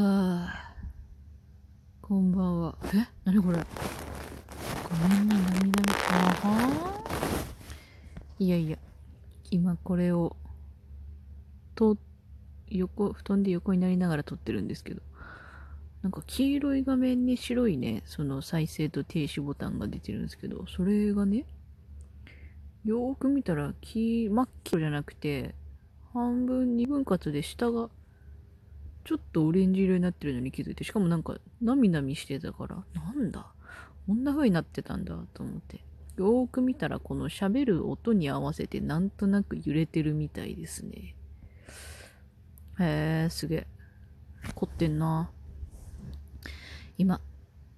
あこんばんは。え？何これ？ごめんね、涙目。あはいやいや、今これを、と、横、布団で横になりながら撮ってるんですけど、なんか黄色い画面に白いね、その再生と停止ボタンが出てるんですけど、それがね、よーく見たら、黄、真っ黄じゃなくて、半分、二分割で下が、ちょっとオレンジ色になってるのに気づいて、しかもなんか、なみなみしてたから、なんだ？こんな風になってたんだと思って。よーく見たら、この喋る音に合わせてなんとなく揺れてるみたいですね。へえ、すげえ。凝ってんな。今、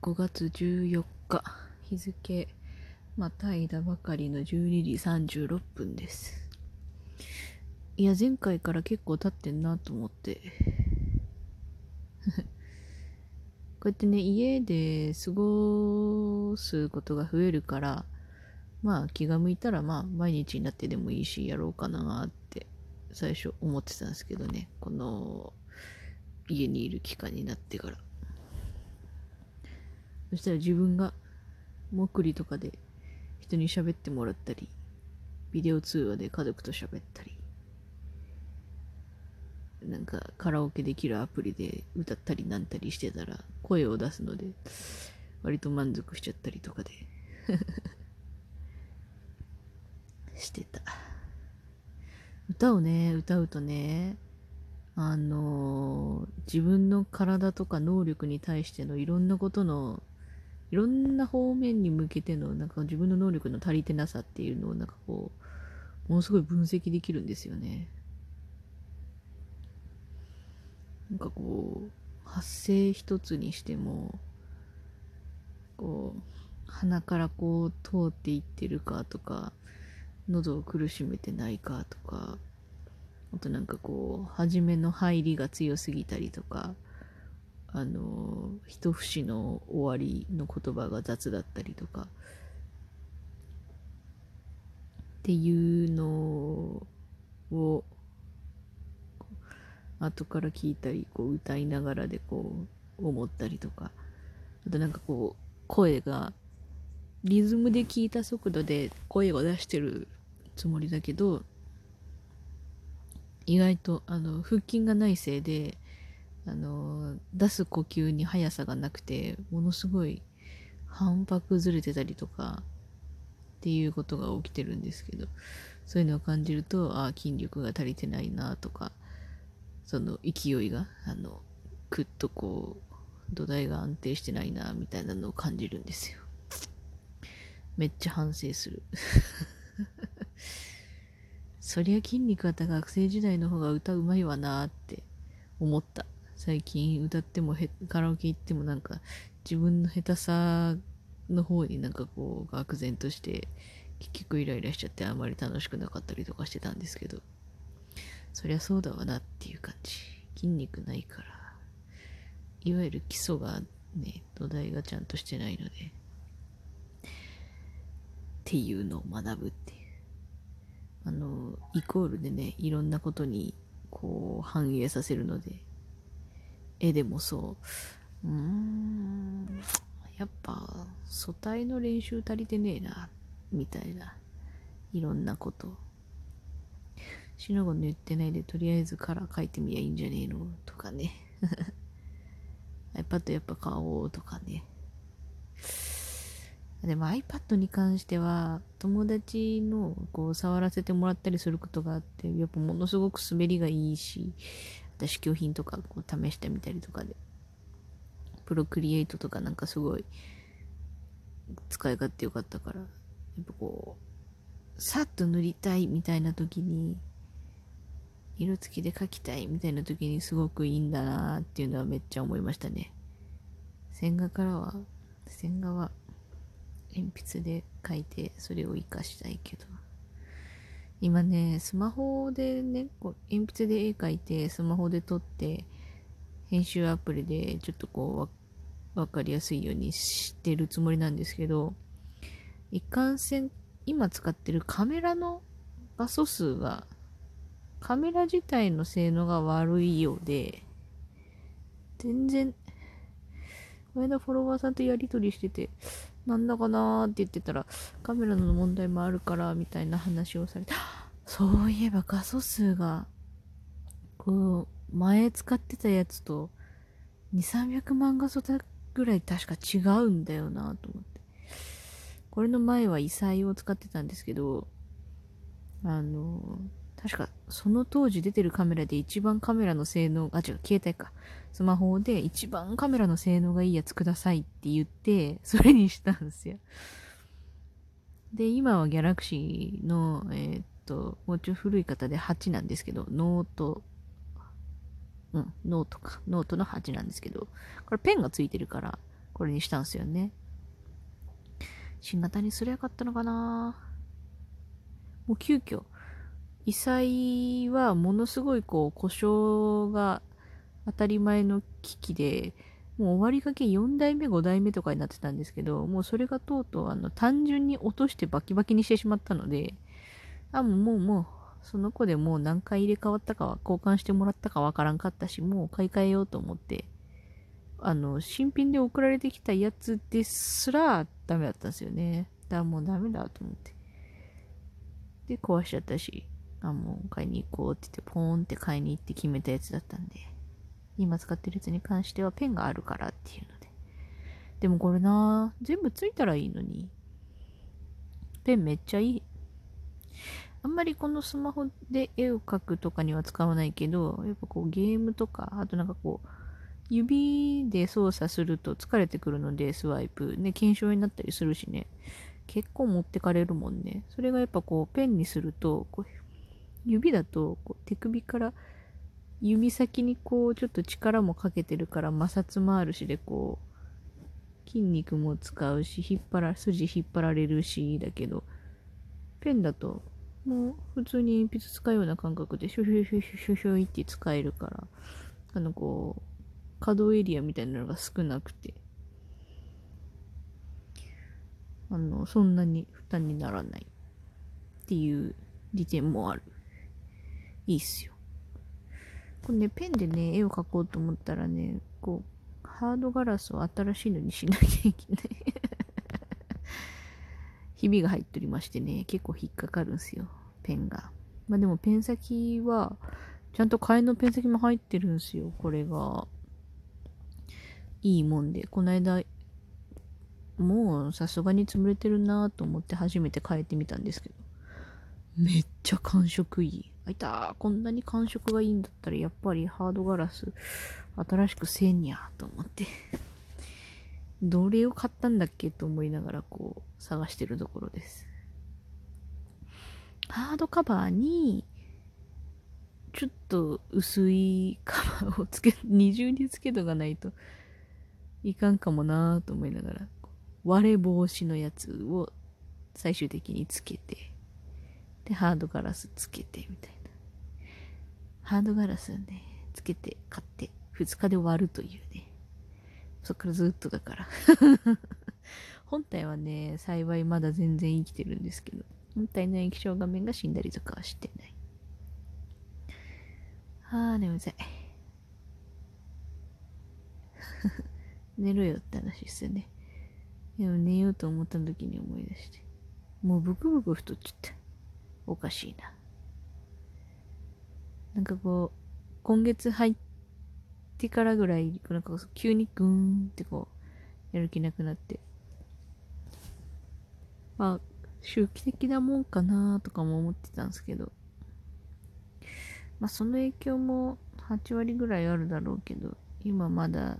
5月14日、日付、またいだばかりの12時36分です。いや、前回から結構経ってんなと思って。こうやってね、家で過ごすことが増えるから、まあ気が向いたらまあ毎日になってでもいいし、やろうかなって最初思ってたんですけどね、この家にいる期間になってから。そしたら自分が、もくりとかで人に喋ってもらったり、ビデオ通話で家族と喋ったり、なんかカラオケできるアプリで歌ったりなんたりしてたら声を出すので割と満足しちゃったりとかで してた歌をね歌うとねあの自分の体とか能力に対してのいろんなことのいろんな方面に向けてのなんか自分の能力の足りてなさっていうのをなんかこうものすごい分析できるんですよね。なんかこう発声一つにしてもこう鼻からこう通っていってるかとか喉を苦しめてないかとかあとなんかこう初めの入りが強すぎたりとかあの一節の終わりの言葉が雑だったりとかっていうのを後から聞いたりこう歌いながらでこう思ったりとか。あとなんかこう声がリズムで聞いた速度で声を出してるつもりだけど意外とあの腹筋がないせいであの出す呼吸に速さがなくてものすごい反拍ずれてたりとかっていうことが起きてるんですけどそういうのを感じるとああ筋力が足りてないなとかその勢いが、あの、くっとこう、土台が安定してないな、みたいなのを感じるんですよ。めっちゃ反省する。そりゃ筋肉あった学生時代の方が歌うまいわなって思った。最近歌ってもカラオケ行ってもなんか自分の下手さの方になんかこう愕然として結局イライラしちゃってあまり楽しくなかったりとかしてたんですけどそりゃそうだわなっていう感じ。筋肉ないから、いわゆる基礎がね、土台がちゃんとしてないので、っていうのを学ぶって。あの、イコールでね、いろんなことにこう反映させるので、絵でもそう、うん、やっぱ、素体の練習足りてねえな、みたいな、いろんなこと。しのごの言ってないで、とりあえずカラー書いてみりゃいいんじゃねえのとかね。iPad やっぱ買おうとかね。でも iPad に関しては、友達のこう触らせてもらったりすることがあって、やっぱものすごく滑りがいいし、私試供品とかこう試してみたりとかで、プロクリエイトとかなんかすごい使い勝手良かったから、やっぱこう、さっと塗りたいみたいな時に、色付きで描きたいみたいな時にすごくいいんだなっていうのはめっちゃ思いましたね。線画からは、線画は鉛筆で描いてそれを活かしたいけど。今ね、スマホでね、こう鉛筆で絵描いて、スマホで撮って、編集アプリでちょっとこうわかりやすいようにしてるつもりなんですけど、一貫線、今使ってるカメラの画素数がカメラ自体の性能が悪いようで、全然、この間フォロワーさんとやりとりしてて、なんだかなーって言ってたら、カメラの問題もあるから、みたいな話をされて、そういえば画素数が、こう、前使ってたやつと、2、300万画素ぐらい確か違うんだよなと思って。これの前は異彩を使ってたんですけど、あの、確かその当時出てるカメラで一番カメラの性能、あ、違う、携帯か。スマホで一番カメラの性能がいいやつくださいって言って、それにしたんですよ。で、今は Galaxy の、えー、っと、もうちょい古い方で8なんですけど、 Note、うん、ノートか。ノートの8なんですけど、これペンがついてるから、これにしたんですよね。新型にすりゃよかったのかなもう急遽、異彩はものすごいこう故障が当たり前の危機で、もう終わりがけ4代目、5代目とかになってたんですけど、もうそれがとうとうあの単純に落としてバキバキにしてしまったので、あ、もうもうもう、その子でもう何回入れ替わったかは、交換してもらったかわからんかったし、もう買い替えようと思って、あの、新品で送られてきたやつですらダメだったんですよね。だからもうダメだと思って。で、壊しちゃったし、あ、もう買いに行こうって言って、ポーンって買いに行って決めたやつだったんで、今使ってるやつに関してはペンがあるからっていうので。でもこれな全部ついたらいいのに。ペンめっちゃいい。あんまりこのスマホで絵を描くとかには使わないけど、やっぱこうゲームとか、あとなんかこう、指で操作すると疲れてくるので、スワイプ。ね、検証になったりするしね。結構持ってかれるもんね。それがやっぱこう、ペンにすると、こう指だとこう手首から指先にこうちょっと力もかけてるから摩擦もあるしでこう筋肉も使うし引っ張ら筋引っ張られるしだけどペンだともう普通に鉛筆使うような感覚でシュシュシュシュシュシュって使えるからあのこう可動エリアみたいなのが少なくてあのそんなに負担にならないっていう利点もあるいいっすよ。これね、ペンでね、絵を描こうと思ったらね、こう、ハードガラスを新しいのにしなきゃいけない ひびが入っておりましてね、結構引っかかるんすよ、ペンが。まあでもペン先は、ちゃんと替えのペン先も入ってるんすよ、これが。いいもんで、この間、もうさすがに潰れてるなと思って初めて変えてみたんですけど、めっちゃ感触いい。あいたこんなに感触がいいんだったらやっぱりハードガラス新しくせんにゃと思って どれを買ったんだっけと思いながらこう探してるところです。ハードカバーにちょっと薄いカバーをつけ、二重につけとかないといかんかもなぁと思いながら割れ防止のやつを最終的につけてで、ハードガラスつけてみたいな。ハードガラスね、つけて買って2日で終わるというね。そっからずっとだから 本体はね、幸いまだ全然生きてるんですけど、本体の液晶画面が死んだりとかはしてない。はあ、眠たい。寝ろよって話ですよね。でも寝ようと思った時に思い出して。もうブクブク太っちゃった。おかしいな。なんかこう、今月入ってからぐらい、なんか急にグーンってこう、やる気なくなって。まあ、周期的なもんかなとかも思ってたんですけど。まあその影響も8割ぐらいあるだろうけど、今まだ、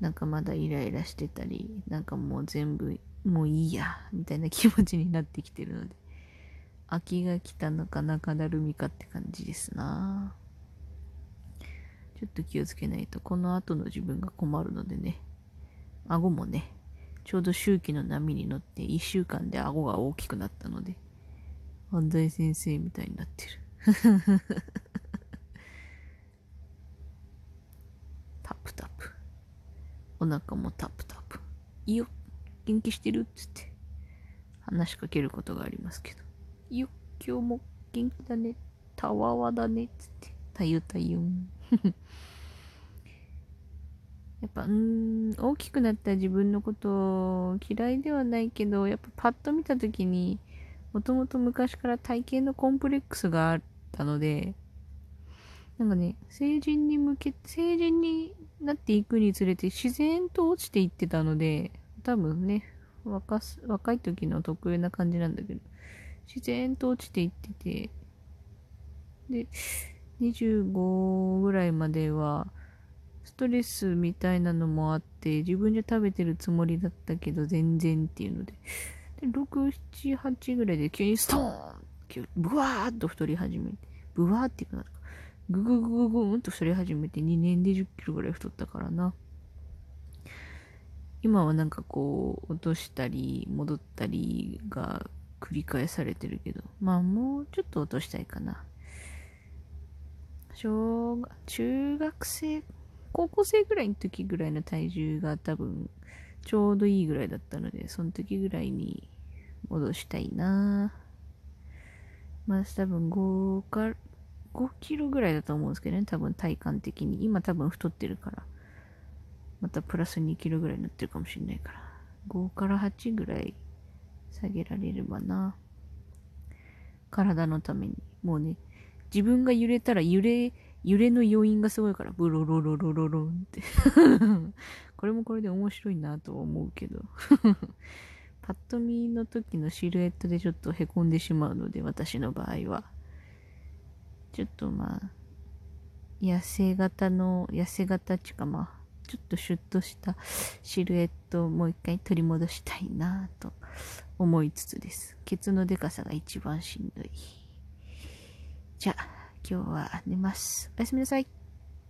なんかまだイライラしてたり、なんかもう全部、もういいや、みたいな気持ちになってきてるので。秋が来たのか中だるみかって感じですな。ちょっと気をつけないと。この後の自分が困るのでね。顎もねちょうど周期の波に乗って1週間で顎が大きくなったので安西先生みたいになってる。タプタプ。お腹もタプタプ。いいよ。元気してるっつって。話しかけることがありますけど。ゆ今日も元気だね。たわわだね。つって。たゆたゆん。やっぱ、うん、大きくなった自分のこと嫌いではないけど、やっぱパッと見た時に、もともと昔から体型のコンプレックスがあったので、なんかね、成人に向け、成人になっていくにつれて自然と落ちていってたので、多分ね、若す若い時の特有な感じなんだけど、自然と落ちていってて、で、25ぐらいまでは、ストレスみたいなのもあって、自分じゃ食べてるつもりだったけど、全然っていうので、で、6、7、8ぐらいで急にストーンブワーっと太り始めて、ブワーっていうか、ぐぐぐぐぐーんと太り始めて2年で10キロぐらい太ったからな。今はなんかこう、落としたり、戻ったりが繰り返されてるけど、まあもうちょっと落としたいかな。小学、中学生、高校生ぐらいの時ぐらいの体重が多分、ちょうどいいぐらいだったので、その時ぐらいに戻したいなまあ多分5から、5キロぐらいだと思うんですけどね、多分体感的に。今多分太ってるから。またプラス2キロぐらいになってるかもしれないから。5から8ぐらい下げられればな。体のために。もうね、自分が揺れたら揺れ、揺れの要因がすごいから、ブロロロロロロンって これもこれで面白いなとは思うけど パッと見の時のシルエットでちょっと凹んでしまうので、私の場合は。ちょっとまあ、痩せ型の、痩せ型っていうかまあ、ちょっとシュッとしたシルエットをもう一回取り戻したいなと思いつつです。ケツのでかさが一番しんどい。じゃあ、今日は寝ます。おやすみなさい。